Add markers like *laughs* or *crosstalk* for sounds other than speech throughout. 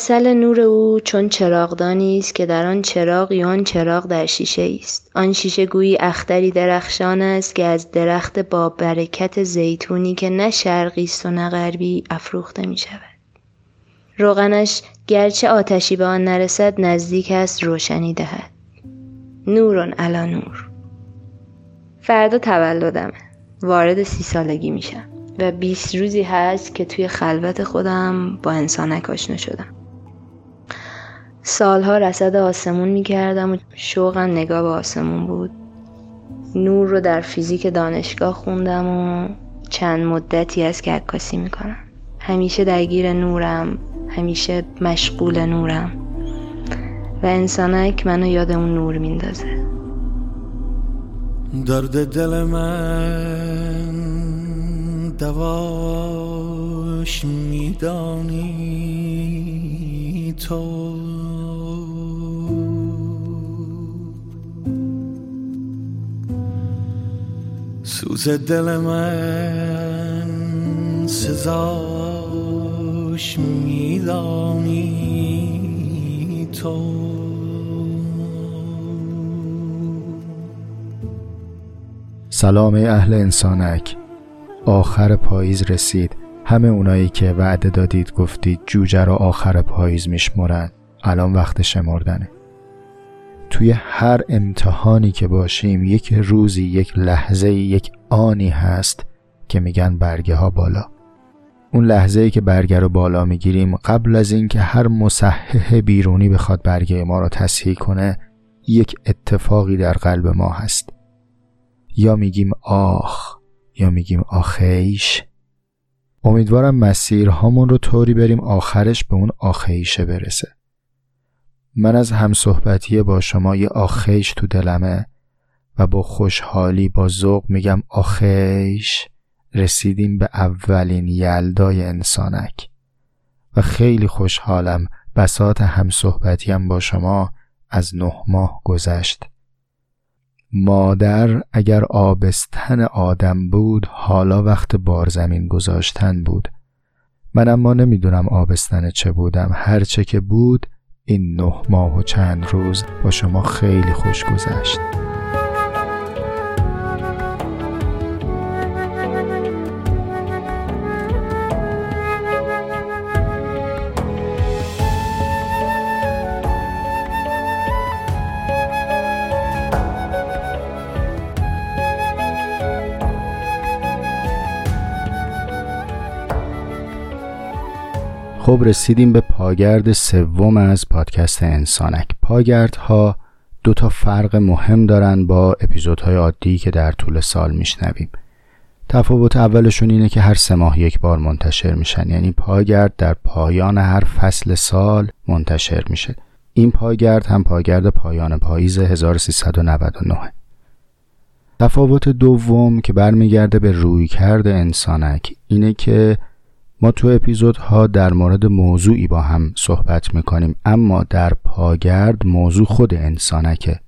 مثل نور او چون چراغدانی است که در آن چراغ یا آن چراغ در شیشه است آن شیشه گویی اختری درخشان است که از درخت با برکت زیتونی که نه شرقی است و نه غربی افروخته می شود. روغنش گرچه آتشی به آن نرسد نزدیک است روشنی دهد. نورون علا نور. فردا تولدمه. وارد سی سالگی میشم و 20 روزی هست که توی خلوت خودم با انسانک آشنا شدم. سالها رسد آسمون می‌کردم و شوقم نگاه به آسمون بود. نور رو در فیزیک دانشگاه خوندم و چند مدتی از که عکاسی می‌کنم. همیشه درگیر نورم همیشه مشغول نورم. و انسانک منو یاد اون نور میندازه. درد دل من دواش میدانی تو. سوز دل من سزاش میدانی تو. سلام اهل انسانک. آخر پاییز رسید. همه اونایی که وعده دادید گفتید جوجه رو آخر پاییز میشمرن. الان وقت شمردنه. توی هر امتحانی که باشیم یک روزی یک لحظه یک آنی هست که میگن برگه ها بالا. اون لحظه که برگه رو بالا می‌گیریم قبل از اینکه هر مصحح بیرونی بخواد برگه ما رو تصحیح کنه یک اتفاقی در قلب ما هست. یا میگیم آخ یا میگیم آخیش. امیدوارم مسیرهامون رو طوری بریم آخرش به اون آخیشه برسه. من از همصحبتی با شما یه آخیش تو دلمه و با خوشحالی با ذوق میگم آخیش رسیدیم به اولین یلدای انسانک. و خیلی خوشحالم بسات همصحبتیم با شما از نه ماه گذشت. مادر اگر آبستن آدم بود حالا وقت بارزمین گذاشتن بود. من اما نمی‌دونم آبستن چه بودم. هرچه که بود این نه ماه و چند روز با شما خیلی خوش گذشت. خب رسیدیم به پاگرد سوم از پادکست انسانک. پاگردها دو تا فرق مهم دارن با اپیزودهای عادی که در طول سال میشنویم. تفاوت اولشون اینه که هر سه ماه یک بار منتشر میشن. یعنی پاگرد در پایان هر فصل سال منتشر میشه. این پاگرد هم پاگرد پایان پاییز 1399 تفاوت دوم که برمیگرده به رویکرد انسانک اینه که ما تو اپیزودها در مورد موضوعی با هم صحبت می‌کنیم اما در پاگرد موضوع خود انسانکه.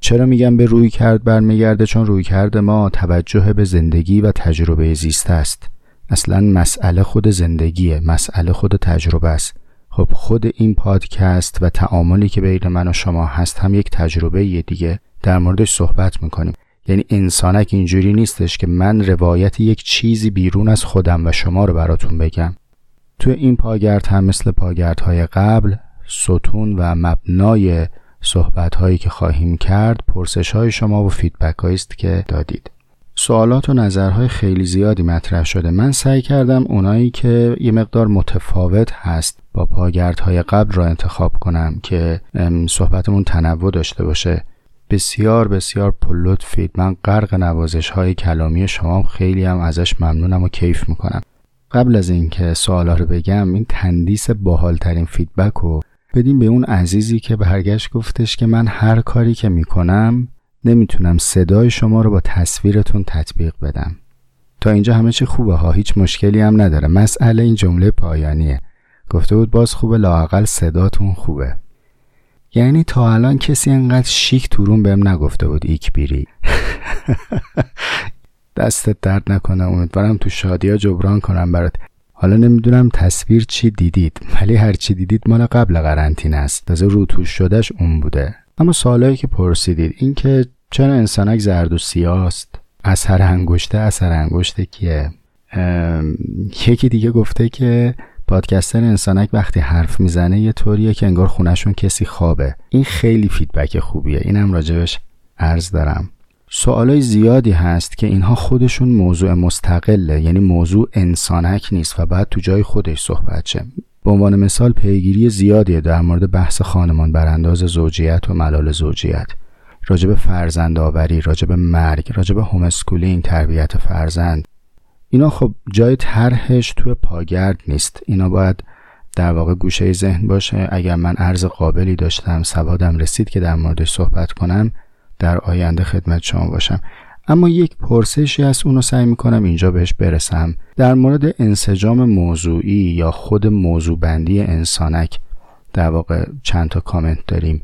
چرا میگم به روی کرد برمیگرده؟ چون روی کرد ما توجه به زندگی و تجربه زیسته است. اصلا مسئله خود زندگیه مسئله خود تجربه است. خب خود این پادکست و تعاملی که بین من و شما هست هم یک تجربه دیگه. در موردش صحبت می‌کنیم. یعنی انسانک اینجوری نیستش که من روایت یک چیزی بیرون از خودم و شما رو براتون بگم. تو این پاگرد هم مثل پاگردهای قبل ستون و مبنای صحبت هایی که خواهیم کرد پرسش های شما و فیدبک است که دادید. سوالات و نظرهای خیلی زیادی مطرح شده. من سعی کردم اونایی که یه مقدار متفاوت هست با پاگردهای قبل را انتخاب کنم که صحبتمون تنوع داشته باشه. بسیار بسیار پلوت من غرق نوازش های کلامی شما خیلی هم ازش ممنونم و کیف می‌کنم. قبل از اینکه سوالا رو بگم این تندیس باحالترین feedback رو بدیم به اون عزیزی که برگشت گفتش که من هر کاری که می‌کنم نمی‌تونم صدای شما رو با تصویرتون تطبیق بدم. تا اینجا همه چی خوبه ها هیچ مشکلی هم نداره. مسئله این جمله پایانیه. گفته بود باز خوبه لاقل صداتون خوبه. یعنی تا الان کسی انقدر شیک تو روم بهم نگفته بود ایکبیری. *laughs* دستت درد نکنه امیدوارم تو شادی ها جبران کنم برات. حالا نمی‌دونم تصویر چی دیدید ولی هر چی دیدید مال قبل قرنطینه است. تازه رو توش شدهش اون بوده. اما سوالایی که پرسیدید این که چرا انسانک زرد و سیاست؟ اثر انگشته اثر انگشته کیه؟ یکی دیگه گفته که پادکستر انسانک وقتی حرف می‌زنه یه طوریه که انگار خونشون کسی خوابه. این خیلی فیدبک خوبیه. اینم راجبش عرض دارم. سوالای زیادی هست که اینها خودشون موضوع مستقله یعنی موضوع انسانک نیست و بعد تو جای خودش صحبت شه. به عنوان مثال پیگیری زیادی در مورد بحث خانمان برانداز زوجیت و ملال زوجیت. راجب فرزند آوری راجب مرگ راجب هومسکولینگ تربیت فرزند. اینا خب جای طرحش توی پاگرد نیست. اینا باید در واقع گوشه ذهن باشه. اگر من عرض قابلی داشتم سوادم رسید که در موردش صحبت کنم در آینده خدمت شما باشم. اما یک پرسشی از اونو سعی می‌کنم اینجا بهش برسم. در مورد انسجام موضوعی یا خود موضوع بندی انسانک در واقع چند تا کامنت داریم.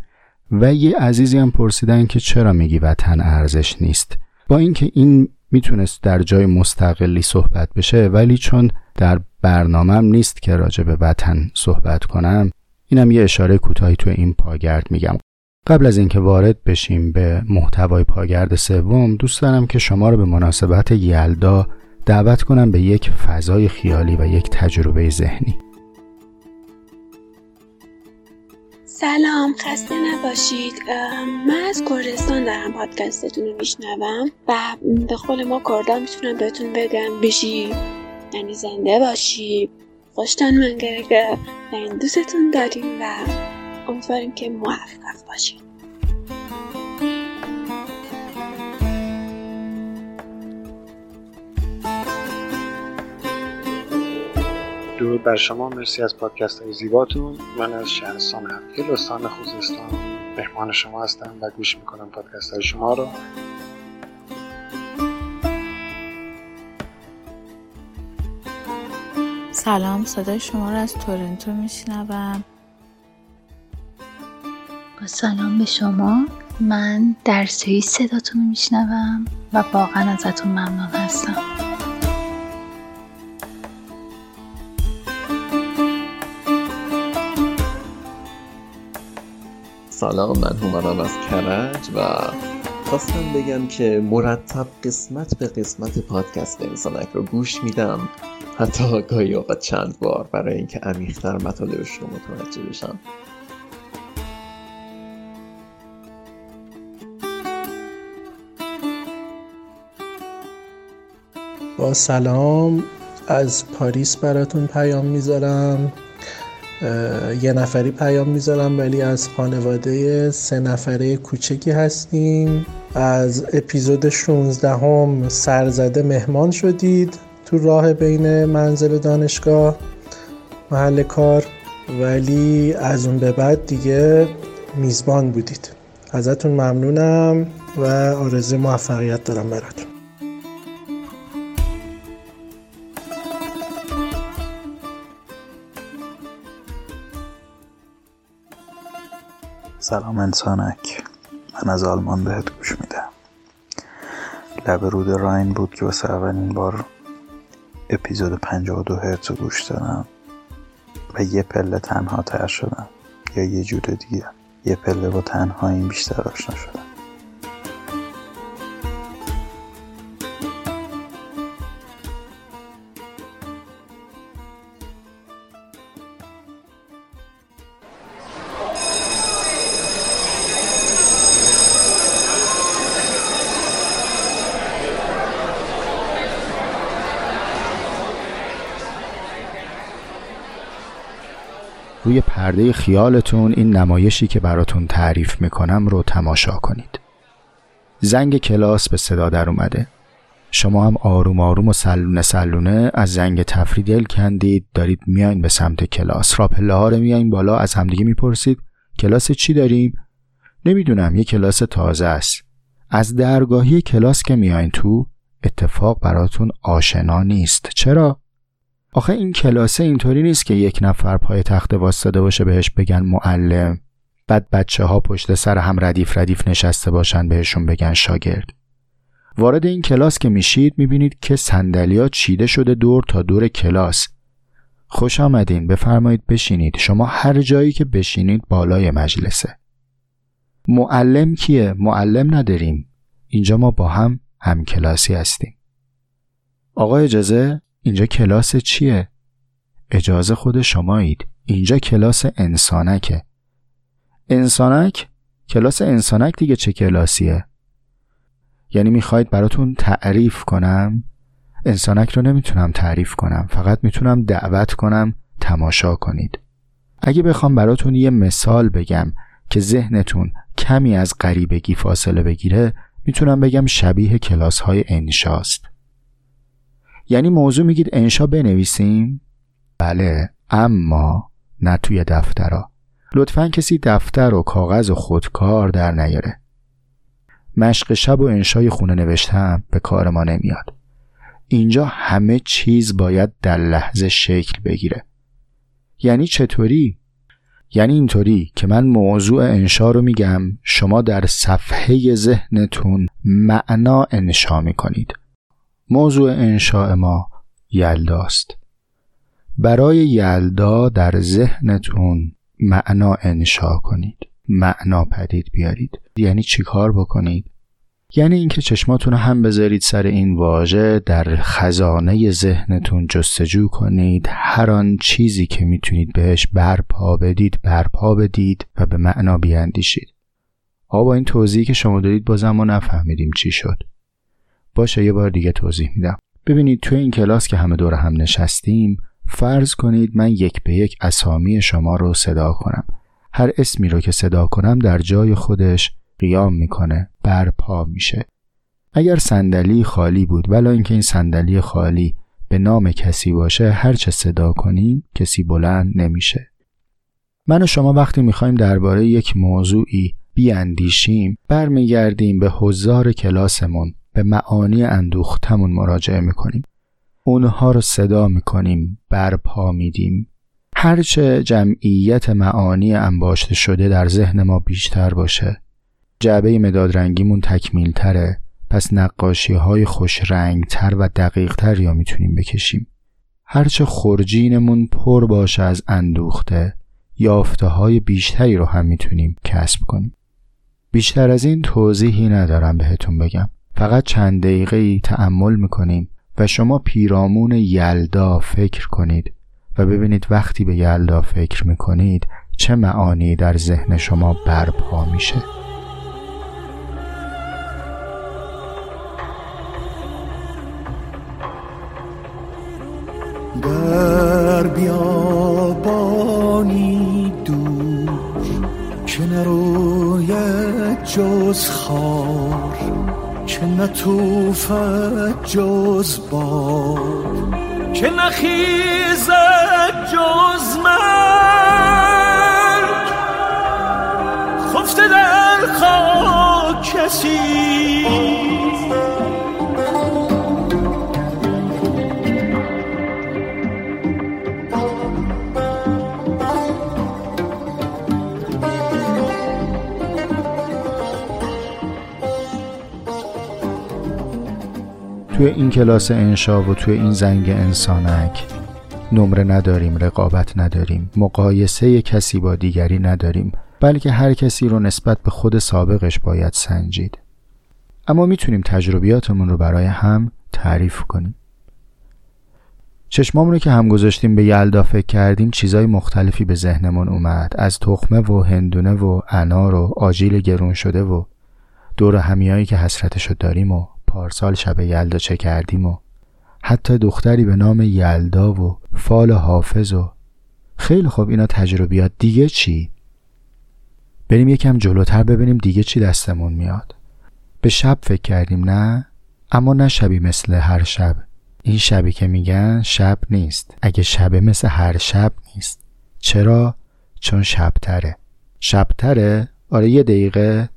و یه عزیزی هم پرسیدن که چرا میگی وطن ارزش نیست؟ با اینکه این می‌تونست در جای مستقلی صحبت بشه ولی چون در برنامهم نیست که راجع به وطن صحبت کنم اینم یه اشاره کوتاهی تو این پاگرد میگم. قبل از اینکه وارد بشیم به محتوای پاگرد سوم دوست دارم که شما رو به مناسبت یلدا دعوت کنم به یک فضای خیالی و یک تجربه ذهنی. سلام خسته نباشید. من از کردستان دارم پادکستتون رو میشنوم و به قول ما کردان می‌تونم بهتون بگم بشی یعنی زنده باشی. خوشتان منگرگه و این دوستتون داریم و امیدواریم که موفق باشید. درود بر شما. مرسی از پادکست های زیباتون. من از شهرستان هرکل استان خوزستان. مهمان شما هستم و گوش می‌کنم پادکست های شما رو. سلام صدای شما رو از تورنتو میشنوم. با سلام به شما. من در سوئیس صداتون رو میشنوم و واقعا ازتون ممنون هستم. سلام من هومنم از کرج و خواستم بگم که مرتب قسمت به قسمت پادکست انسانک رو گوش میدم. حتی گاهی اوقات چند بار برای اینکه عمیقتر مطالبش رو متوجه بشم. با سلام از پاریس براتون پیام می‌ذارم. یه نفری پیام می‌ذارم ولی از خانواده سه نفره کوچکی هستیم. از اپیزود 16 هم سرزده مهمان شدید تو راه بین منزل دانشگاه محل کار ولی از اون به بعد دیگه میزبان بودید. ازتون ممنونم و آرزوی موفقیت دارم براتون. سلام انسانک. من از آلمان بهت گوش میدم. لب رود راین بود که واسه اولین بار اپیزود 52 هرتز گوش دادم. و یه پله تنها تر شدم. یا یه جور دیگه. یه پله با تنهایی بیشتر آشنا شدم. روی پرده خیالتون این نمایشی که براتون تعریف می‌کنم رو تماشا کنید. زنگ کلاس به صدا در اومده. شما هم آروم آروم و سلونه سلونه از زنگ تفری دل کندید. دارید میاین به سمت کلاس. را پله رو میاین بالا از همدیگه می‌پرسید. کلاس چی داریم؟ نمی‌دونم یه کلاس تازه است. از درگاهی کلاس که میاین تو اتفاق براتون آشنا نیست. چرا؟ آخه این کلاسه اینطوری نیست که یک نفر پای تخت واسطه باشه بهش بگن معلم. بعد بچه ها پشت سر هم ردیف ردیف نشسته باشن بهشون بگن شاگرد. وارد این کلاس که میشید می‌بینید که سندلیا چیده شده دور تا دور کلاس. خوش آمدین بفرمایید بشینید. شما هر جایی که بشینید بالای مجلسه. معلم کیه؟ معلم نداریم. اینجا ما با هم هم کلاسی هستیم. آقا اجازه؟ اینجا کلاس چیه؟ اجازه خود شمایید اینجا کلاس انسانکه انسانک؟ کلاس انسانک دیگه چه کلاسیه؟ یعنی می‌خواید براتون تعریف کنم انسانک رو نمی‌تونم تعریف کنم فقط می‌تونم دعوت کنم تماشا کنید اگه بخوام براتون یه مثال بگم که ذهنتون کمی از غریبگی فاصله بگیره می‌تونم بگم شبیه کلاس های انشاست یعنی موضوع میگید انشا بنویسیم؟ بله اما نه توی دفترها لطفا کسی دفتر و کاغذ و خودکار در نیاره. مشق شب و انشای خونه نوشتم به کار ما نمیاد. اینجا همه چیز باید در لحظه شکل بگیره. یعنی چطوری؟ یعنی اینطوری که من موضوع انشا رو میگم شما در صفحه ذهنتون معنا انشا می‌کنید. موضوع انشاء ما یلداست. برای یلدا در ذهنتون معنا انشا کنید معنا پدید بیارید. یعنی چیکار بکنید؟ یعنی اینکه چشماتون هم بذارید سر این واژه در خزانه ذهنتون جستجو کنید. هر آن چیزی که می‌تونید بهش برپا بدید برپا بدید و به معنا بیاندیشید. آقا این توضیحی که شما دارید بازم ما نفهمیدیم چی شد. باشه یه بار دیگه توضیح میدم. ببینید توی این کلاس که همه دور هم نشستیم فرض کنید من یک به یک اسامی شما رو صدا کنم. هر اسمی رو که صدا کنم در جای خودش قیام می‌کنه برپا میشه. اگر صندلی خالی بود ولی اینکه این صندلی خالی به نام کسی باشه هر چه صدا کنیم کسی بلند نمیشه. من و شما وقتی می‌خوایم درباره یک موضوعی بیاندیشیم برمیگردیم به حضار کلاسمون. به معانی اندوختمون مراجعه می‌کنیم. اونها رو صدا می‌کنیم برپا میدیم. هرچه جمعیت معانی انباشته شده در ذهن ما بیشتر باشه. جعبه مداد رنگیمون تکمیل تره پس نقاشی های خوش رنگ تر و دقیق تر یا می‌تونیم بکشیم. هرچه خورجینمون پر باشه از اندوخته یافته های بیشتری رو هم می‌تونیم کسب کنیم. بیشتر از این توضیحی ندارم بهتون بگم. فقط چند دقیقه ای تأمل می‌کنیم و شما پیرامون یلدا فکر کنید و ببینید وقتی به یلدا فکر می‌کنید چه معانی در ذهن شما برپا میشه. در بیابانی دور که نروید جز خار. که نتوفد جز باد که نخیزد جز مرگ. توی این کلاس انشا و توی این زنگ انسانک نمره نداریم رقابت نداریم مقایسه کسی با دیگری نداریم بلکه هر کسی رو نسبت به خود سابقش باید سنجید. اما می‌تونیم تجربیاتمون رو برای هم تعریف کنیم. چشمامون رو که هم گذاشتیم به یلدا فکر کردیم چیزای مختلفی به ذهنمون اومد. از تخمه و هندونه و انار و آجیل گرون شده و دور همیایی که حسرتشو داریم و پارسال شب یلدا چه کردیم و حتی دختری به نام یلدا و فال حافظ و خیلی خوب اینا تجربیات دیگه چی؟ بریم یکم جلوتر ببینیم دیگه چی دستمون میاد به شب فکر کردیم نه؟ اما نه شبی مثل هر شب این شبی که میگن شب نیست اگه شبه مثل هر شب نیست چرا؟ چون شبتره شبتره؟ آره یه دقیقه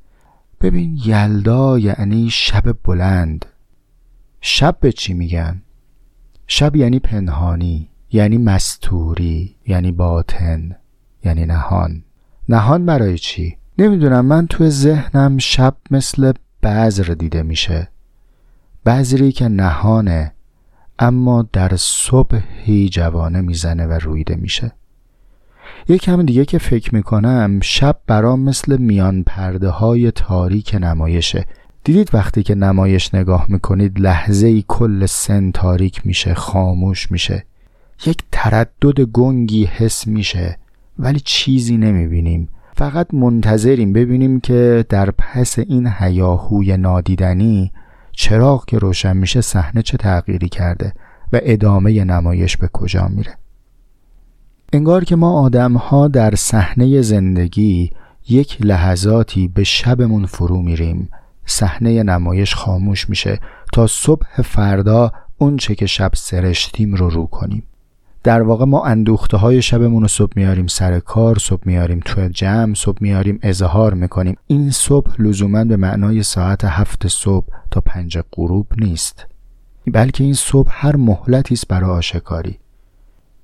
ببین یلدا یعنی شب بلند شب به چی میگن؟ شب یعنی پنهانی یعنی مستوری یعنی باطن یعنی نهان نهان برای چی؟ نمی‌دونم من تو ذهنم شب مثل بذر دیده میشه بذری که نهانه اما در صبحی جوانه می‌زنه و رویده میشه یکم دیگه که فکر می‌کنم شب برام مثل میان پرده های تاریک نمایشه. دیدید وقتی که نمایش نگاه می‌کنید لحظه ای کل سن تاریک میشه خاموش میشه. یک تردد گنگی حس میشه ولی چیزی نمی‌بینیم. فقط منتظریم ببینیم که در پس این هیاهوی نادیدنی چراغ که روشن میشه صحنه چه تغییری کرده و ادامه نمایش به کجا میره. انگار که ما آدم ها در صحنه زندگی یک لحظاتی به شبمون فرو میریم. صحنه نمایش خاموش میشه تا صبح فردا اونچه که شب سرشتیم رو رو کنیم. در واقع ما اندوخته های شبمون رو صبح میاریم سر کار صبح میاریم تو جمع صبح میاریم اظهار می‌کنیم. این صبح لزوما به معنای ساعت هفت صبح تا پنج غروب نیست. بلکه این صبح هر مهلتی است برای آشکاری.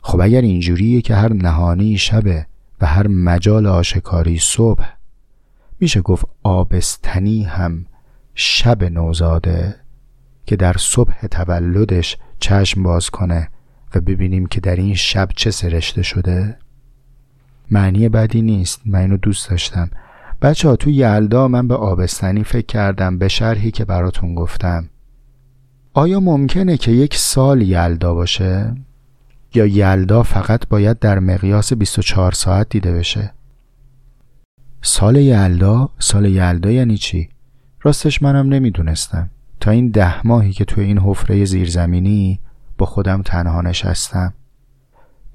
خب اگر اینجوریه که هر نهانی شبه و هر مجال آشکاری صبح میشه گفت آبستنی هم شب نوزاده که در صبح تولدش چشم باز کنه و ببینیم که در این شب چه سرشته شده؟ معنی بدی نیست من اینو دوست داشتم. بچه ها تو یلدا من به آبستنی فکر کردم به شرحی که براتون گفتم. آیا ممکنه که یک سال یلدا باشه؟ یا یلدا فقط باید در مقیاس 24 ساعت دیده بشه؟ سال یلدا؟ سال یلدا یعنی چی؟ راستش منم نمی‌دونستم تا این ده ماهی که توی این حفره زیرزمینی با خودم تنها نشستم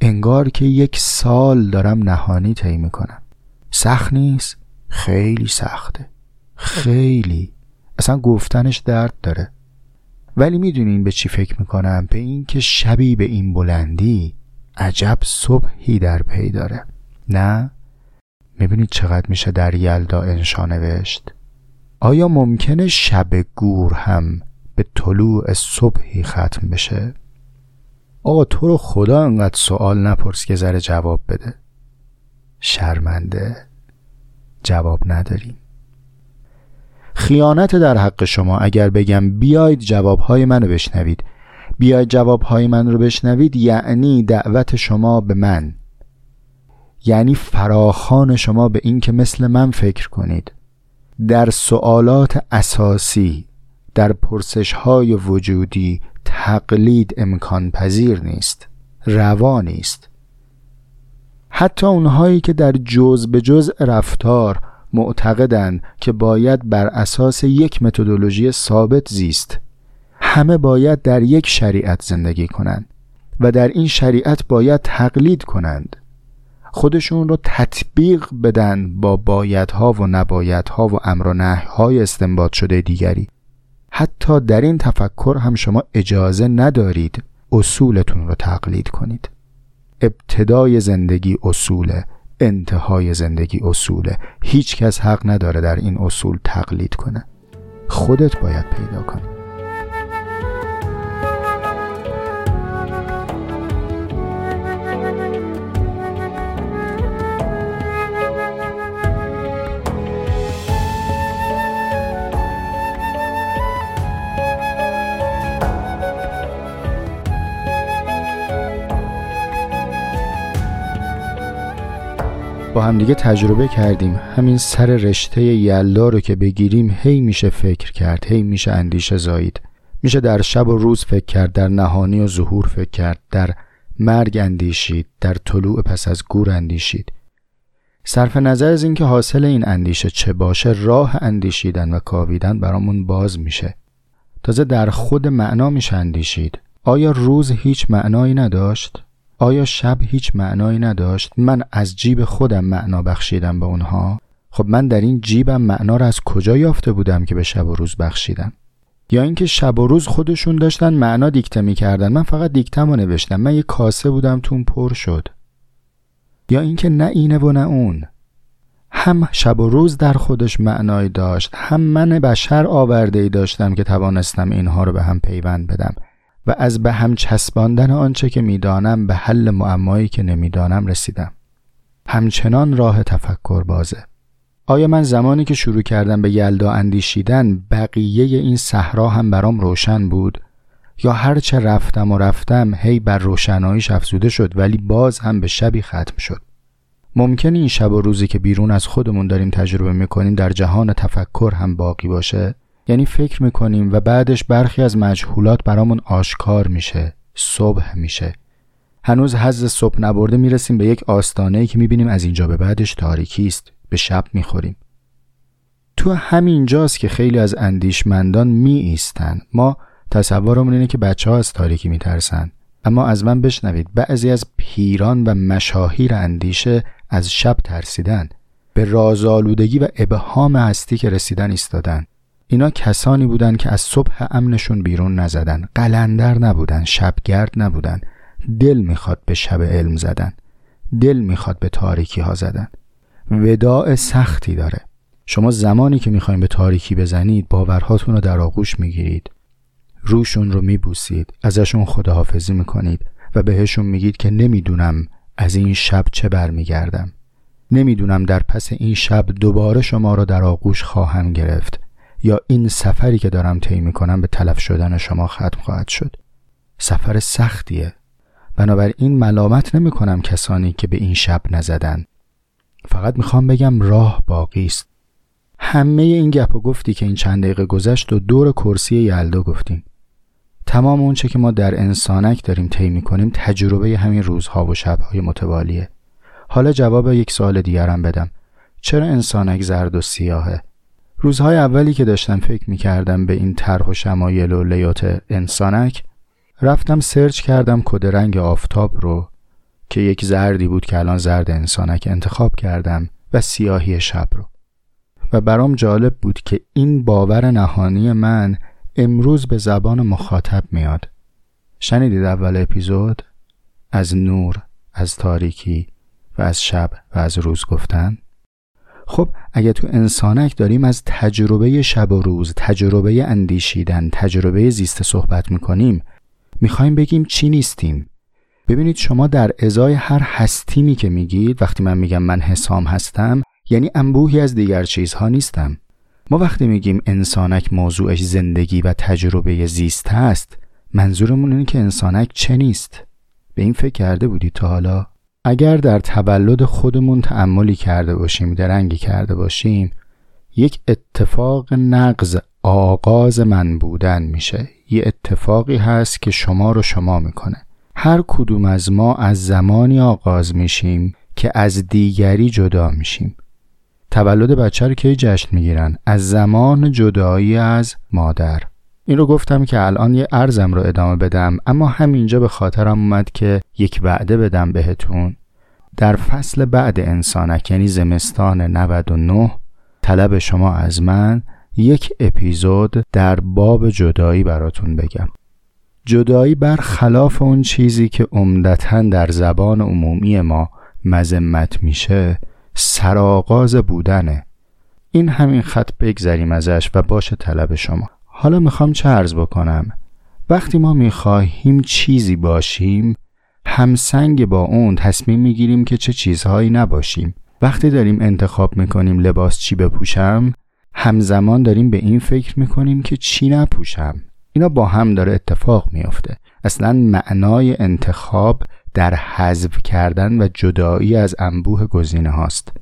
انگار که یک سال دارم نهانی طی می‌کنم سخت نیست خیلی سخته خیلی اصلا گفتنش درد داره ولی می‌دونین به چی فکر می‌کنم؟ به این که شبی به این بلندی عجب صبحی در پی داره. نه؟ می‌بینید چقدر میشه در یلدا انشا نوشت؟ آیا ممکنه شب گور هم به طلوع صبحی ختم بشه؟ آقا تو رو خدا انقدر سوال نپرس که ذره جواب بده. شرمنده. جواب نداریم. خیانت در حق شما اگر بگم بیاید جوابهای منو بشنوید. بیاید جوابهای من رو بشنوید یعنی دعوت شما به من. یعنی فراخان شما به این که مثل من فکر کنید. در سوالات اساسی در پرسش های وجودی تقلید امکان پذیر نیست روا نیست. حتی اونهایی که در جز به جز رفتار معتقدند که باید بر اساس یک متدولوژی ثابت زیست همه باید در یک شریعت زندگی کنند و در این شریعت باید تقلید کنند. خودشون رو تطبیق بدن با بایدها و نبایدها و امر و نهیهای استنباط شده دیگری. حتی در این تفکر هم شما اجازه ندارید اصولتون رو تقلید کنید. ابتدای زندگی اصوله. انتهای زندگی اصوله. هیچ کس حق نداره در این اصول تقلید کنه. خودت باید پیدا کنی. با همدیگه تجربه کردیم. همین سر رشته یلا رو که بگیریم هی میشه فکر کرد هی میشه اندیشه زایید. میشه در شب و روز فکر کرد در نهانی و ظهور فکر کرد در مرگ اندیشید در طلوع پس از گور اندیشید. صرف نظر از اینکه حاصل این اندیشه چه باشه راه اندیشیدن و کاویدن برامون باز میشه. تازه در خود معنا میشه اندیشید. آیا روز هیچ معنایی نداشت؟ آیا شب هیچ معنایی نداشت؟ من از جیب خودم معنا بخشیدم به اونها. خب من در این جیبم معنا را از کجا یافته بودم که به شب و روز بخشیدم؟ یا اینکه شب و روز خودشون داشتن معنا دیکته می‌کردن. من فقط دیکتم رو نوشتم. من یه کاسه بودم تون پر شد. یا اینکه نه اینه و نه اون. هم شب و روز در خودش معنایی داشت هم من بشر آورده ای داشتم که توانستم اینها رو به هم پیوند بدم. و از به هم چسباندن آنچه که می‌دانم به حل معمایی که نمی‌دانم رسیدم. همچنان راه تفکر بازه. آیا من زمانی که شروع کردم به یلدا اندیشیدن بقیه این صحرا هم برام روشن بود؟ یا هرچه رفتم و رفتم هی بر روشناییش افزوده شد ولی باز هم به شبی ختم شد. ممکن این شب و روزی که بیرون از خودمون داریم تجربه می‌کنیم در جهان تفکر هم باقی باشه؟ یعنی فکر می‌کنیم و بعدش برخی از مجهولات برامون آشکار میشه صبح میشه. هنوز حز صبح نبرده می‌رسیم به یک آستانه که می‌بینیم از اینجا به بعدش تاریکی است به شب می‌خوریم. تو همین جاست که خیلی از اندیشمندان می ایستن ما تصورمون اینه که بچه ها از تاریکی میترسن. اما از من بشنوید بعضی از پیران و مشاهیر اندیشه از شب ترسیدن. به رازآلودگی و ابهام هستی که رسیدن ایستادن. اینا کسانی بودند که از صبح امنشون بیرون نزدن. قلندر نبودن شبگرد نبودن. دل می‌خواد به شب علم زدن. دل می‌خواد به تاریکی ها زدن. وداع سختی داره. شما زمانی که می‌خواین به تاریکی بزنید باورهاتون رو در آغوش می‌گیرید. روشون رو میبوسید. ازشون خداحافظی می‌کنید و بهشون میگید که نمی‌دونم از این شب چه برمیگردم. نمی‌دونم در پس این شب دوباره شما را در آغوش خواهم گرفت. یا این سفری که دارم طی می‌کنم به تلف شدن شما ختم خواهد شد. سفر سختیه. بنابراین ملامت نمی کنم کسانی که به این شب نزدن. فقط می‌خوام بگم راه باقی است. همه این گپ و گفتی که این چند دقیقه گذشت و دور کرسی یلدا گفتیم. تمام اونچه که ما در انسانک داریم طی می‌کنیم تجربه همین روزها و شبهای متوالیه. حالا جواب یک سوال دیگرم بدم. چرا انسانک زرد و سیاهه؟ روزهای اولی که داشتم فکر می‌کردم به این طرح و شمایل و لیات انسانک رفتم سرچ کردم کد رنگ آفتاب رو که یک زردی بود که الان زرد انسانک انتخاب کردم و سیاهی شب رو. و برام جالب بود که این باور نهانی من امروز به زبان مخاطب میاد. شنیدید اول اپیزود؟ از نور از تاریکی و از شب و از روز گفتن؟ خب اگه تو انسانک داریم از تجربه شب و روز تجربه اندیشیدن تجربه زیست صحبت می‌کنیم می‌خوایم بگیم چی نیستیم. ببینید شما در ازای هر هستیمی که میگید وقتی من میگم من حسام هستم یعنی انبوهی از دیگر چیزها نیستم. ما وقتی میگیم انسانک موضوعش زندگی و تجربه زیست هست منظورمون اینه که انسانک چه نیست. به این فکر کرده بودید تا حالا؟ اگر در تولد خودمون تعملی کرده باشیم درنگی کرده باشیم یک اتفاق نقض آغاز من بودن میشه. یه اتفاقی هست که شما رو شما می‌کنه. هر کدوم از ما از زمانی آغاز میشیم که از دیگری جدا میشیم. تولد بچه رو کی جشن می‌گیرن؟ از زمان جدایی از مادر. این رو گفتم که الان یه ارزم رو ادامه بدم اما همینجا به خاطرم اومد که یک وعده بدم بهتون. در فصل بعد انسانک یعنی زمستان 99 طلب شما از من یک اپیزود در باب جدایی براتون بگم. جدایی برخلاف اون چیزی که عمدتا در زبان عمومی ما مذمت میشه سرآغاز بودنه. این همین خط بگذریم ازش و باشه طلب شما. حالا می‌خوام چه عرض بکنم؟ وقتی ما می‌خواهیم چیزی باشیم همسنگ با اون تصمیم می‌گیریم که چه چیزهایی نباشیم. وقتی داریم انتخاب می‌کنیم لباس چی بپوشم همزمان داریم به این فکر می‌کنیم که چی نپوشم. اینا با هم داره اتفاق میافته. اصلا معنای انتخاب در حذف کردن و جدایی از انبوه گزینه هاست.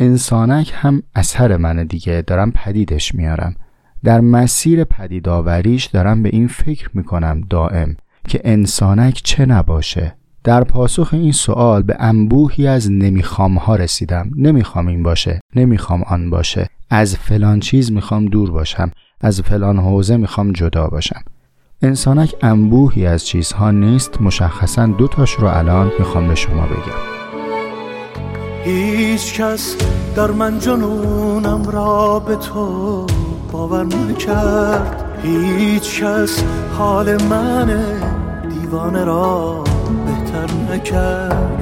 انسانک هم اثر من دیگه. دارم پدیدش میارم. در مسیر پدیدآوریش دارم به این فکر می‌کنم دائم که انسانک چه نباشه. در پاسخ این سوال به انبوهی از نمی‌خوام ها رسیدم. نمی‌خوام این باشه. نمی‌خوام آن باشه. از فلان چیز می‌خوام دور باشم. از فلان حوزه می‌خوام جدا باشم. انسانک انبوهی از چیزها نیست. مشخصا دو تاش رو الان می‌خوام به شما بگم. هیچ کس در من جنونم را به تو باور نکرد هیچ کس حال من دیوانه را بهتر نکرد.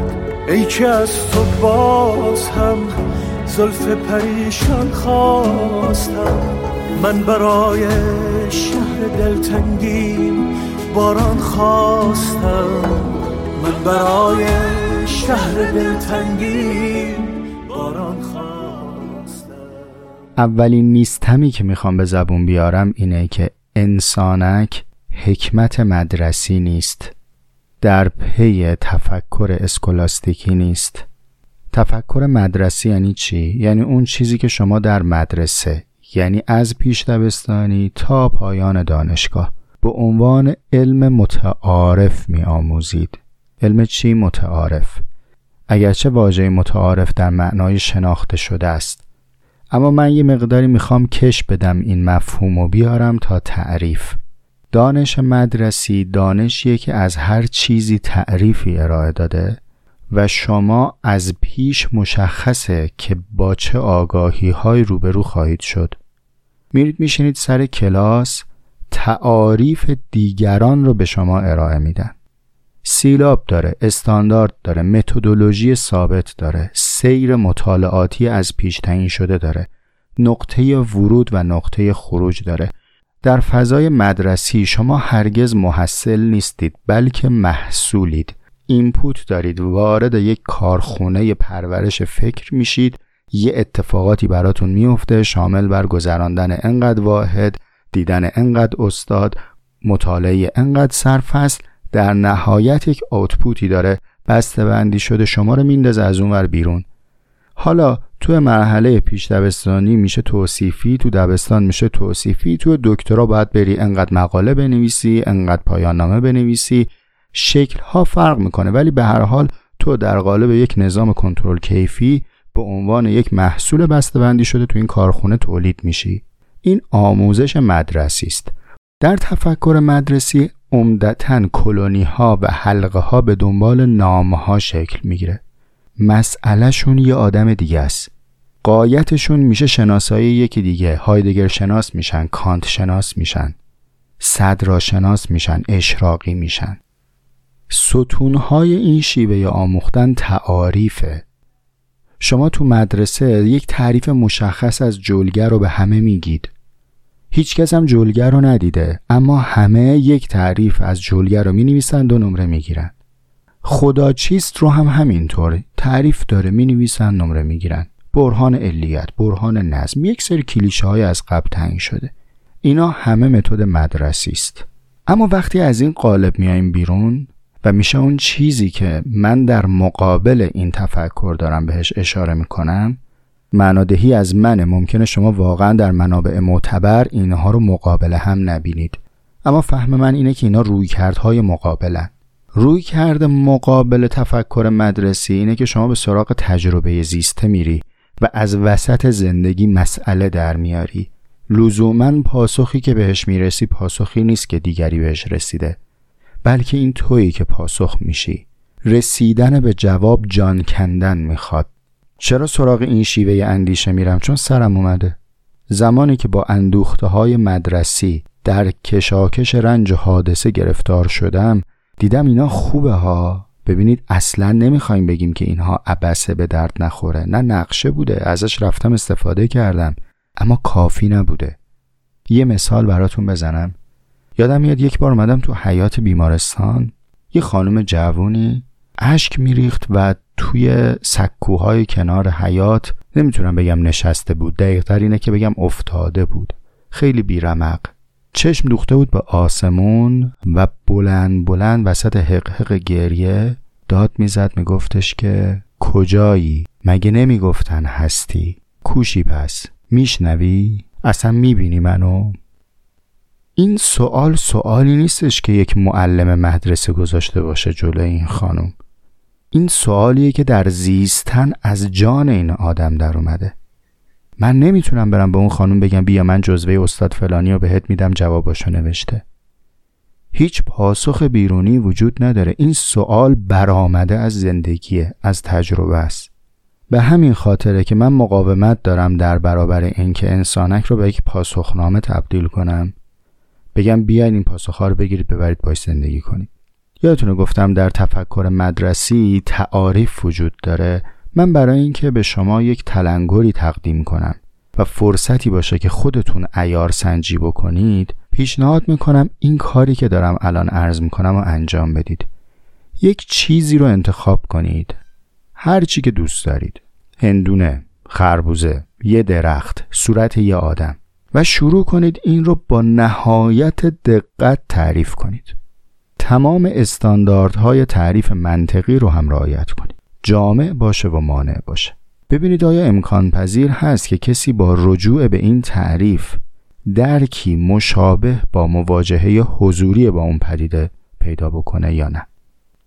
ای که از تو باز هم زلف پریشان خواستم. من برای شهر دلتنگیم باران خواستم. من برای شهر دلتنگیم باران خواستم. اولین نیستمی که می‌خوام به زبون بیارم اینه که انسانک حکمت مدرسی نیست. در پی تفکر اسکولاستیکی نیست. تفکر مدرسی یعنی چی؟ یعنی اون چیزی که شما در مدرسه یعنی از پیش دبستانی تا پایان دانشگاه به عنوان علم متعارف می آموزید علم چی متعارف؟ اگرچه واژه متعارف در معنای شناخته شده است. اما من یه مقداری می‌خوام کش بدم این مفهوم و بیارم تا تعریف. دانش مدرسی دانشیه که از هر چیزی تعریفی ارائه داده و شما از پیش مشخصه که با چه آگاهی های روبرو خواهید شد. میرید میشینید سر کلاس تعاریف دیگران رو به شما ارائه میدن. سیلاب داره استاندارد داره متدولوژی ثابت داره سیر مطالعاتی از پیش تعیین شده داره نقطه ورود و نقطه خروج داره. در فضای مدرسی شما هرگز محصل نیستید بلکه محصولید. اینپوت دارید وارد یک کارخونه پرورش فکر میشید یه اتفاقاتی براتون میفته شامل بر گذراندن انقدر واحد دیدن انقدر استاد مطالعه انقدر سرفصل در نهایت یک آوتپوتی داره. بسته بندی شده شما رو میندازه از اون ور بیرون. حالا تو مرحله پیش دبستانی میشه توصیفی تو دبستان میشه توصیفی. تو دکترا باید بری انقدر مقاله بنویسی انقدر پایان نامه بنویسی. شکل ها فرق می‌کنه ولی به هر حال تو در قالب یک نظام کنترل کیفی به عنوان یک محصول بندی شده تو این کارخونه تولید میشی. این آموزش مدرسی است در تفکر مدرسی عمدتا کلونی ها و حلقه ها به دنبال نام ها شکل می‌گیره. مسئلهشون یه آدم دیگه است. قایتشون میشه شناسایی یکی دیگه. هایدگر شناس میشن کانت شناس میشن صدرا شناس میشن اشراقی میشن. ستونهای این شیوه آموختن تعاریفه. شما تو مدرسه یک تعریف مشخص از جلگر رو به همه میگید. هیچ کس هم جلگر رو ندیده اما همه یک تعریف از جلگر رو می نویسند و نمره می گیرند. خدا چیست رو هم همینطور تعریف داره می نویسند نمره می گیرند. برهان علیت، برهان نظم یک سری کلیشه های از قبل تعیین شده اینا همه متد مدرسی است اما وقتی از این قالب میایم بیرون و میشه اون چیزی که من در مقابل این تفکر دارم بهش اشاره می‌کنم معنادهی از منه ممکنه شما واقعا در منابع معتبر اینها رو مقابل هم نبینید. اما فهم من اینه که اینا روی کردهای مقابلن. روی کرده مقابل تفکر مدرسی اینه که شما به سراغ تجربه زیسته میری و از وسط زندگی مسئله در میاری. لزوما پاسخی که بهش می‌رسی پاسخی نیست که دیگری بهش رسیده بلکه این تویی که پاسخ میشی. رسیدن به جواب جان کندن می‌خواد. چرا سراغ این شیوه اندیشه میرم؟ چون سرم اومده. زمانی که با اندوخته های مدرسی در کشاکش رنج و حادثه گرفتار شدم دیدم اینا خوبه ها. ببینید اصلا نمی‌خوایم بگیم که اینها عبسه به درد نخوره. نه نقشه بوده ازش رفتم استفاده کردم اما کافی نبوده. یه مثال براتون بزنم. یادم میاد یک بار اومدم تو حیات بیمارستان. یه خانم جوونی اشک میریخت و توی سکوهای کنار حیات نمی‌تونم بگم نشسته بود دقیقتر اینه که بگم افتاده بود. خیلی بیرمق. چشم دوخته بود به آسمون و بلند بلند وسط حق حق گریه داد می‌زد میگفتش که کجایی؟ مگه نمی‌گفتن هستی؟ کوشی پس. میشنوی؟ اصلا می‌بینی منو؟ این سوال سوالی نیستش که یک معلم مدرسه گذاشته باشه جلوی این خانم. این سوالیه که در زیستن از جان این آدم در اومده. من نمی‌تونم برم به اون خانم بگم بیا من جزوه استاد فلانی رو بهت میدم جواباشو نوشته. هیچ پاسخ بیرونی وجود نداره. این سوال برآمده از زندگیه از تجربه است. به همین خاطره که من مقاومت دارم در برابر اینکه انسانک رو به یک پاسخنامه تبدیل کنم بگم بیاین این پاسخها رو بگیرید ببرید باش زندگی کنید. یادتونه گفتم در تفکر مدرسی تعاریف وجود داره؟ من برای اینکه به شما یک تلنگری تقدیم کنم و فرصتی باشه که خودتون ایار سنجی بکنید پیشنهاد می‌کنم این کاری که دارم الان عرض می‌کنم و انجام بدید. یک چیزی رو انتخاب کنید. هر چی که دوست دارید. هندونه خربوزه یه درخت صورت یه آدم. و شروع کنید این رو با نهایت دقت تعریف کنید. تمام استانداردهای تعریف منطقی رو هم رعایت کنید جامع باشه و مانع باشه. ببینید آیا امکان پذیر هست که کسی با رجوع به این تعریف درکی مشابه با مواجهه حضوری با اون پدیده پیدا بکنه یا نه؟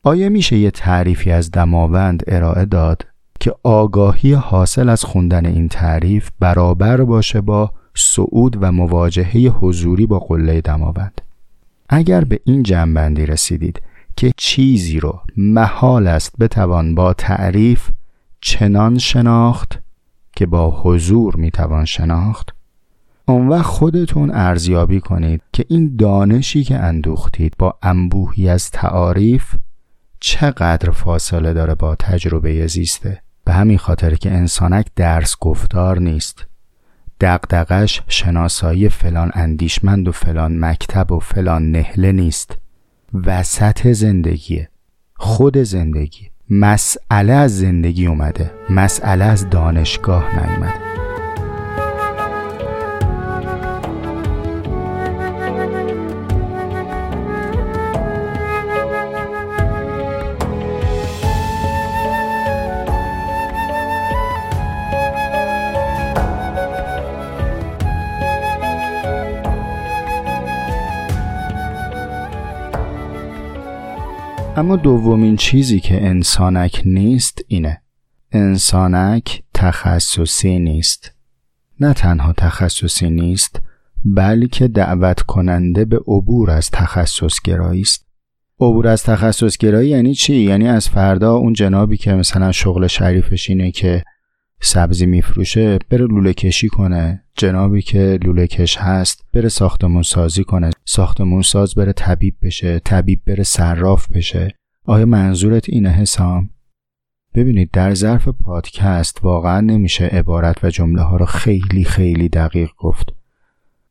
آیا میشه یه تعریفی از دماوند ارائه داد که آگاهی حاصل از خوندن این تعریف برابر باشه با صعود و مواجهه حضوری با قله دماوند؟ اگر به این جنبندی رسیدید که چیزی رو محال است بتوان با تعریف چنان شناخت که با حضور می‌توان شناخت اون وقت خودتون ارزیابی کنید که این دانشی که اندوختید با انبوهی از تعاریف چقدر فاصله داره با تجربه زیسته. به همین خاطر که انسانک درس گفتار نیست. دقدقش شناسایی فلان اندیشمند و فلان مکتب و فلان نهله نیست. وسط زندگیه. خود زندگی. مسئله از زندگی اومده. مسئله از دانشگاه نیومده. اما دومین چیزی که انسانک نیست اینه. انسانک تخصصی نیست. نه تنها تخصصی نیست بلکه دعوت کننده به عبور از تخصص گرایی است. عبور از تخصص گرایی یعنی چی؟ یعنی از فردا اون جنابی که مثلا شغل شریفش اینه که سبزی میفروشه بره لوله کشی کنه. جنابی که لوله کش هست بره ساختمون سازی کنه. ساختمون ساز بره طبیب بشه طبیب بره صراف بشه. آیا منظورت اینه حسام؟ ببینید در ظرف پادکست واقعا نمیشه عبارت و جمله ها رو خیلی خیلی دقیق گفت.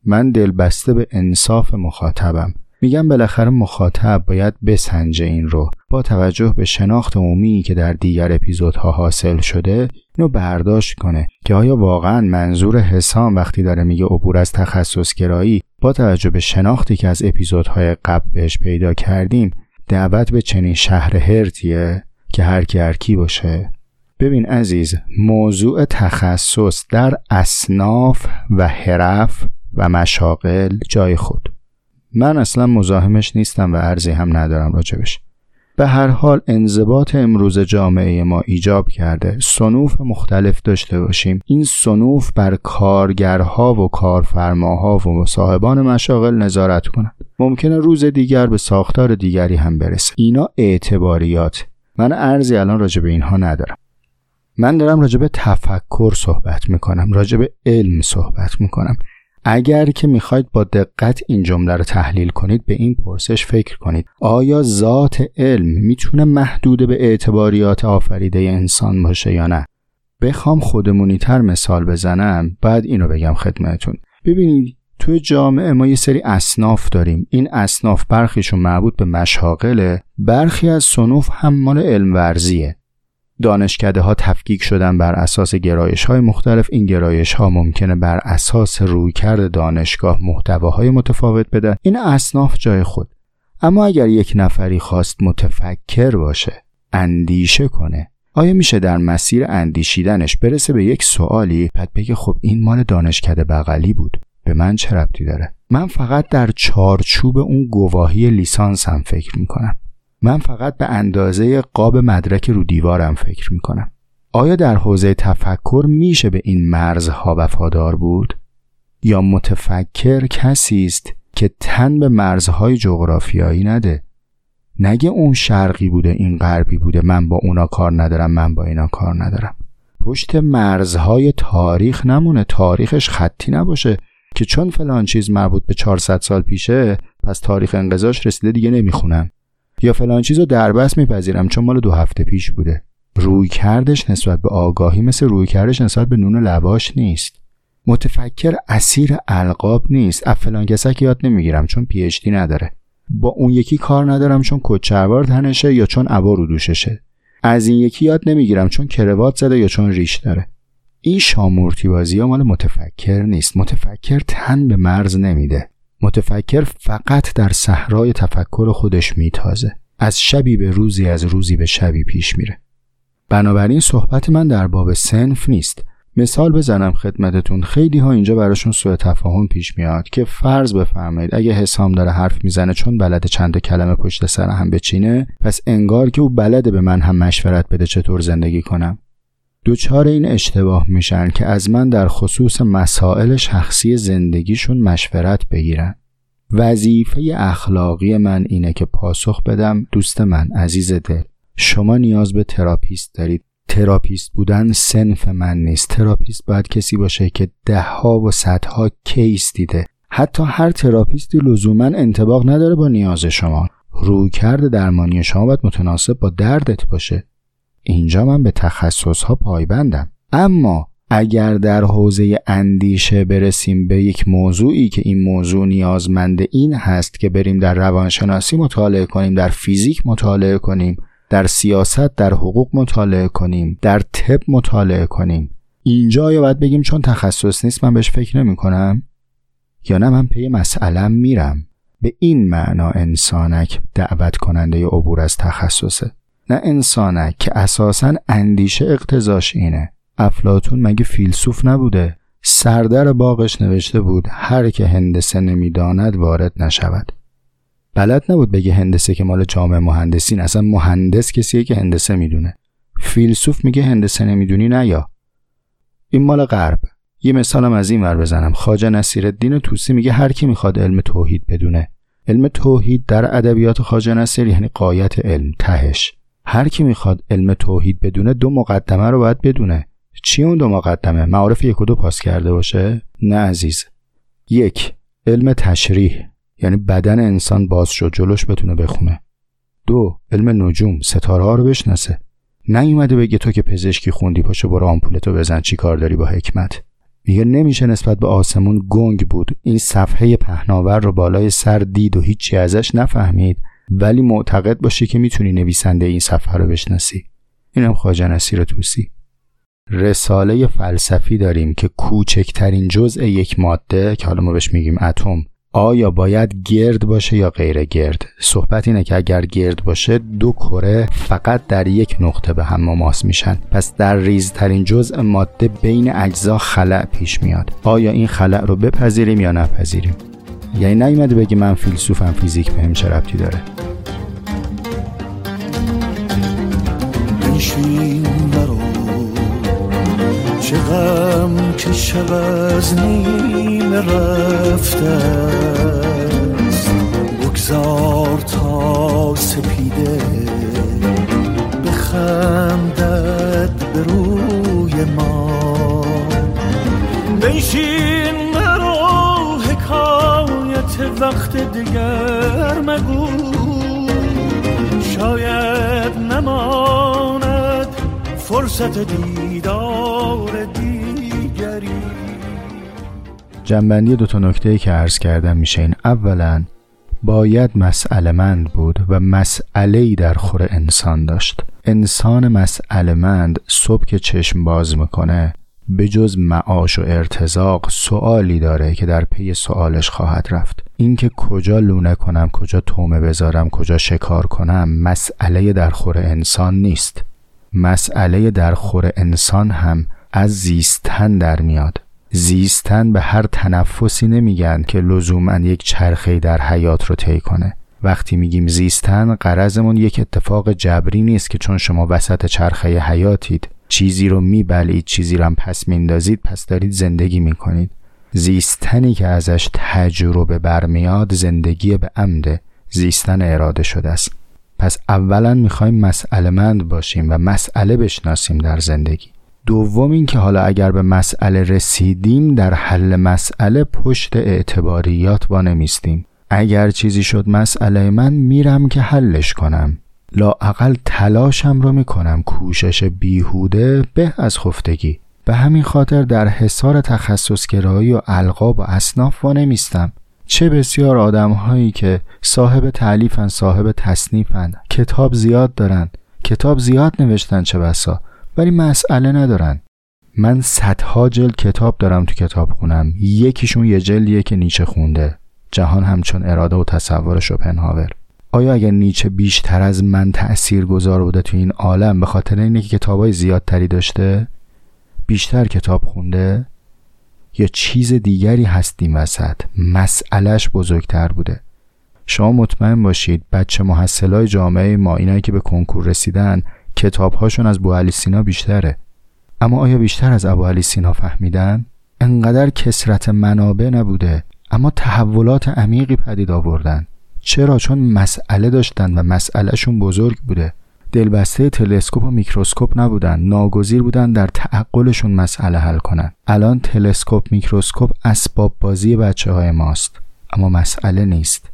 من دلبسته به انصاف مخاطبم. میگم بالاخره مخاطب باید بسنجه این رو. با توجه به شناخت عمومی که در دیگر اپیزودها حاصل شده اینو برداشت کنه که آیا واقعا منظور حسام وقتی داره میگه عبور از تخصص گرایی با توجه به شناختی که از اپیزودهای قبل بهش پیدا کردیم دعوت به چنین شهر هرتیه که هر کی هر کی باشه. ببین عزیز موضوع تخصص در اصناف و حرف و مشاغل جای خود. من اصلا مزاحمش نیستم و عرضی هم ندارم راجبش. به هر حال انضباط امروز جامعه ما ایجاب کرده. سنوف مختلف داشته باشیم. این سنوف بر کارگرها و کارفرماها و صاحبان مشاغل نظارت کنند ممکنه روز دیگر به ساختار دیگری هم برسه. اینا اعتباریات. من ارزی الان راجع به اینها ندارم. من دارم راجع به تفکر صحبت می‌کنم. راجع به علم صحبت می‌کنم. اگر که می‌خواید با دقت این جمله رو تحلیل کنید به این پرسش فکر کنید. آیا ذات علم می‌تونه محدود به اعتباریات آفریده انسان باشه یا نه؟ بخوام خودمونیتر مثال بزنم بعد اینو بگم خدمتون ببینید توی جامعه ما یه سری اصناف داریم. این اصناف برخیشون مربوط به مشاغله. برخی از صنوف هم مال علم ورزیه. دانشکده ها تفکیک شدن بر اساس گرایش های مختلف این گرایش ها ممکنه بر اساس رویکرد دانشگاه محتواهای متفاوت بدن این اصناف جای خود. اما اگر یک نفری خواست متفکر باشه اندیشه کنه آیا میشه در مسیر اندیشیدنش برسه به یک سوالی؟ بعد بگه خب این مال دانشکده بغلی بود. به من چه ربطی داره؟ من فقط در چارچوب اون گواهی لیسانسم فکر می‌کنم. من فقط به اندازه قاب مدرک رو دیوارم فکر می‌کنم. آیا در حوزه تفکر میشه به این مرزها وفادار بود؟ یا متفکر کسی است که تن به مرزهای جغرافیایی نده؟ نگه اون شرقی بوده این غربی بوده من با اونا کار ندارم من با اینا کار ندارم. پشت مرزهای تاریخ نمونه تاریخش خطی نباشه که چون فلان چیز مربوط به 400 سال پیشه پس تاریخ انقضاش رسیده دیگه نمی‌خونم. یا فلان چیز رو دربست میپذیرم چون مال دو هفته پیش بوده. روی کردش نسبت به آگاهی مثل روی کردش نسبت به نون لواش نیست. متفکر اسیر القاب نیست. از فلان کسک یاد نمی‌گیرم چون پی نداره. با اون یکی کار ندارم چون کچربار تنشه یا چون عبا رو دوششه. از این یکی یاد نمی‌گیرم چون کروات زده یا چون ریش داره. این شامورتی بازی مال متفکر نیست. متفکر تن به مرز نمیده. متفکر فقط در صحرای تفکر خودش میتازه. از شبی به روزی از روزی به شبی پیش میره. بنابراین صحبت من در باب سنف نیست. مثال بزنم خدمتتون. خیلی ها اینجا براشون سوء تفاهم پیش میاد که فرض بفرمایید اگه حسام داره حرف می‌زنه چون بلد چند کلمه پشت سر هم بچینه پس انگار که او بلده به من هم مشورت بده چطور زندگی کنم. دوچار این اشتباه میشن که از من در خصوص مسائل شخصی زندگیشون مشورت بگیرن. وظیفه اخلاقی من اینه که پاسخ بدم. دوست من عزیز دل شما نیاز به therapist دارید. therapist بودن صنف من نیست. therapist باید کسی باشه که دهها و صدها case دیده. حتی هر therapist ی لزوما انطباق نداره با نیاز شما. رویکرد درمانی شما باید متناسب با دردت باشه. اینجا من به تخصص ها پایبندم. اما اگر در حوزه اندیشه برسیم به یک موضوعی که این موضوع نیازمند این هست که بریم در روانشناسی مطالعه کنیم در فیزیک مطالعه کنیم در سیاست در حقوق مطالعه کنیم در طب مطالعه کنیم. اینجا یا باید بگیم چون تخصص نیست من بهش فکر نمی کنم یا نه من پی مسئلم میرم. به این معنا انسانک دعوت کننده عبور از تخصصه. نه انسانک که اساسا اندیشه اقتضاش اینه. افلاتون مگه فیلسوف نبوده؟ سردر باغش نوشته بود هر که هندسه نمی‌داند وارد نشود. بلد نبود بگه هندسه که مال جامعه مهندسین اصلا مهندس کسیه که هندسه می‌دونه. فیلسوف میگه هندسه نمی‌دونی نه یا؟ این مال غرب. یه مثالم از این ور بزنم. خواجه نصیرالدین توسی میگه هر کی می‌خواد علم توحید بدونه. علم توحید در ادبیات خواجه نصیر یعنی قایت علم تهش. هر کی می‌خواد علم توحید بدونه دو مقدمه رو باید بدونه. چی اون دو مقدمه؟ معارف یک و دو پاس کرده باشه؟ نه عزیز. یک علم تشریح یعنی بدن انسان باز شد جلوش بتونه بخونه. دو علم نجوم ستاره ها رو بشناسه. نیومده بگه تو که پزشکی خوندی پاشو برو آمپولتو بزن چی کار داری با حکمت؟ میگه نمیشه نسبت به آسمون گنگ بود. این صفحه پهناور رو بالای سر دید و هیچی ازش نفهمید. ولی معتقد باشی که می‌تونی نویسنده این صفحه رو بشناسی. اینم خواجه نصیر توسی رساله فلسفی داریم که کوچکترین جزء یک ماده که حالا ما بهش میگیم اتم آیا باید گرد باشه یا غیر گرد؟ صحبت اینه که اگر گرد باشه دو کره فقط در یک نقطه به هم مماس میشن. پس در ریزترین جزء ماده بین اجزا خلع پیش میاد. آیا این خلع رو بپذیریم یا نپذیریم؟ یعنی نیومده بگی من فیلسوفم فیزیک بهم چه ربطی داره. چه غم که شب از نیم رفته است. بگذار تا سپیده بخندد به روی ما. بنشین حکایت وقت دیگر مگو. شاید نماند فرصت دیدار دیگری. جنبندی دو تا نکته که عرض کردم میشه این. اولا باید مسئله مند بود و مسئله در خور انسان داشت. انسان مسئله مند صبح که چشم باز می‌کنه به جز معاش و ارتزاق سوالی داره که در پی سوالش خواهد رفت. اینکه کجا لونه کنم کجا تومه بذارم کجا شکار کنم مسئله در خور انسان نیست. مسئله در خور انسان هم از زیستن در میاد. زیستن به هر تنفسی نمیگن که لزوما یک چرخه در حیات رو طی کنه. وقتی میگیم زیستن قرضمون یک اتفاق جبری نیست که چون شما وسط چرخه حیاتید چیزی رو میبلید چیزی رو هم پس میندازید پس دارید زندگی می‌کنید. زیستنی که ازش تجربه برمیاد زندگی به عمد زیستن اراده شده است. پس اولا می‌خوایم مسئله مند باشیم و مسئله بشناسیم در زندگی. دوم این که حالا اگر به مسئله رسیدیم در حل مسئله پشت اعتباریات وانمیستیم. اگر چیزی شد مسئله من میرم که حلش کنم. لااقل تلاشم رو می‌کنم. کوشش بیهوده به از خفتگی. به همین خاطر در حصار تخصصگرایی و القاب و اصناف وانمیستم. چه بسیار آدم هایی که صاحب تعلیفن صاحب تصنیفن. کتاب زیاد دارن. کتاب زیاد نوشتن چه بسا؟ ولی مسئله ندارن. من صدها جلد کتاب دارم تو کتاب خونم. یکیشون یه جلدیه که نیچه خونده. جهان همچون اراده و تصور شوپنهاور آیا اگر نیچه بیشتر از من تأثیر گذار بوده تو این عالم به خاطر اینه که کتابای زیادتری داشته؟ بیشتر کتاب خونده یا چیز دیگری هستیم وسط؟ مسئلهش بزرگتر بوده. شما مطمئن باشید بچه محصلای جامعه ما اینایی که به کنکور رسیدن کتابهاشون از علی سینا بیشتره. اما آیا بیشتر از علی سینا فهمیدن؟ انقدر کثرت منابع نبوده اما تحولات عمیقی پدید آوردن. چرا؟ چون مسئله داشتن و مسئلهشون بزرگ بوده. دلبسته تلسکوپ و میکروسکوپ نبودن ناگزیر بودن در تعقلشون مسئله حل کنن الان تلسکوپ میکروسکوپ اسباب بازی بچه های ماست. اما مسئله نیست.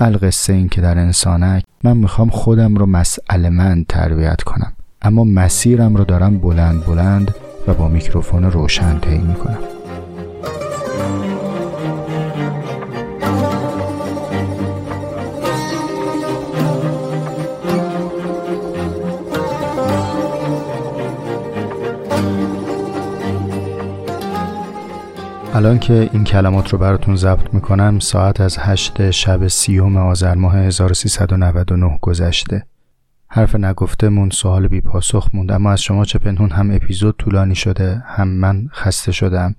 القصه این که در انسانک من می‌خوام خودم رو مسئله من تربیت کنم. اما مسیرم رو دارم بلند بلند و با میکروفون روشن طی می‌کنم. الان که این کلمات رو براتون ضبط می‌کنم ساعت از هشت شب سیوم آذر ماه 1399 گذشته. حرف نگفته مون سوال بی پاسخ موند اما از شما چه پنهون هم اپیزود طولانی شده هم من خسته شدم.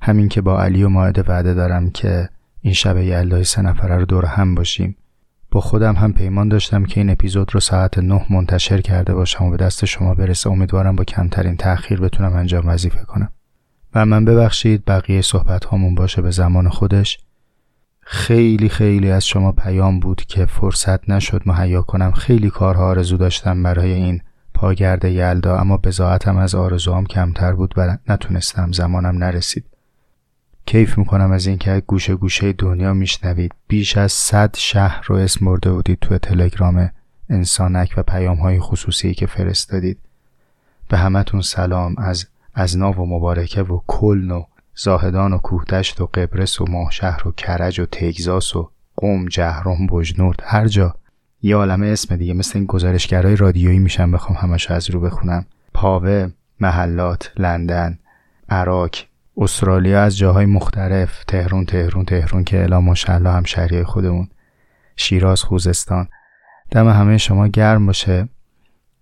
همین که با علی و ماعده وعده دارم که این شب یلدای سه نفره رو دور هم باشیم. با خودم هم پیمان داشتم که این اپیزود رو ساعت نه منتشر کرده باشم و به دست شما برسه. امیدوارم با کمترین تأخیر بتونم انجام وظیفه کنم. و من ببخشید بقیه صحبت هامون باشه به زمان خودش. خیلی خیلی از شما پیام بود که فرصت نشد مهیا کنم. خیلی کارها آرزو داشتم برای این پاگرد یلدا اما بزاعتم از آرزوام کمتر بود و نتونستم زمانم نرسید. کیف می‌کنم از اینکه گوشه گوشه دنیا میشنوید. بیش از صد شهر رو اسم برده بودید تو تلگرام انسانک و پیام های خصوصی که فرستادید. به همتون سلام از از ناو و مبارکه و کلن و زاهدان و کوهدشت و قبرس و ماهشهر و کرج و تگزاس و قوم جهرم بجنورد هر جا. یه عالمه اسم دیگه مثل این گزارشگرای رادیویی میشم بخوام همش از رو بخونم. پاوه محلات لندن عراق استرالیا از جاهای مختلف تهرون تهرون تهرون که الا ماشاءالله هم شهریه خودمون. شیراز خوزستان. دم همه شما گرم باشه.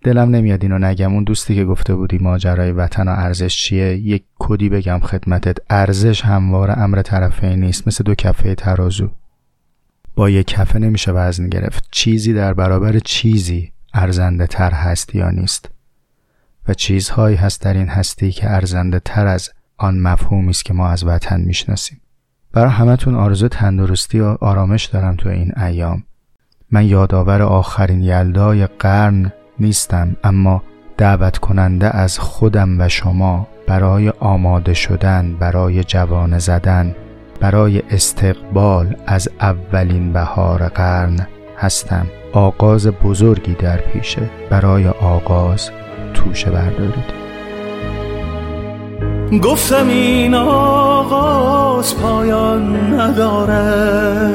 دلم نمیاد اینو نگم. اون دوستی که گفته بودی ماجرای وطن و ارزش چیه؟ یک کدی بگم خدمتت. ارزش هموار امر طرفین نیست. مثل دو کفه ترازو. با یک کفه نمیشه وزن گرفت. چیزی در برابر چیزی ارزنده تر هست یا نیست. و چیزهایی هست در این هستی که ارزنده تر از آن مفهومی است که ما از وطن می‌شناسیم. برای همتون آرزو تندرستی و آرامش دارم تو این ایام. من یادآور آخرین یلدای قرن نیستم اما دعوت کننده از خودم و شما برای آماده شدن برای جوانه زدن برای استقبال از اولین بهار قرن هستم. آغاز بزرگی در پیشه. برای آغاز توشه بردارید. گفتم این آغاز پایان نداره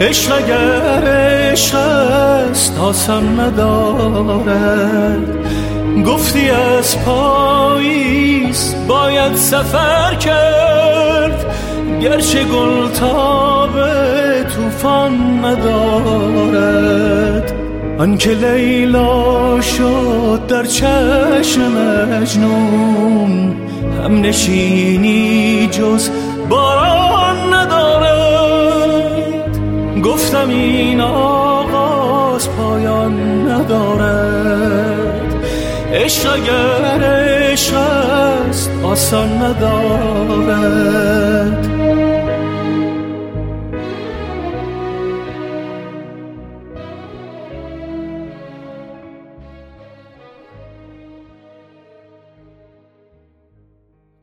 عشق اگر عشق است آسان ندارد. گفتی از پاییز باید سفر کرد. گرچه گل تاب توفان ندارد. آنکه لیلا شد در چشم مجنون هم نشینی جز باران گفتم این آغاز پایان ندارد. عشق اگر عشق است آسان ندارد.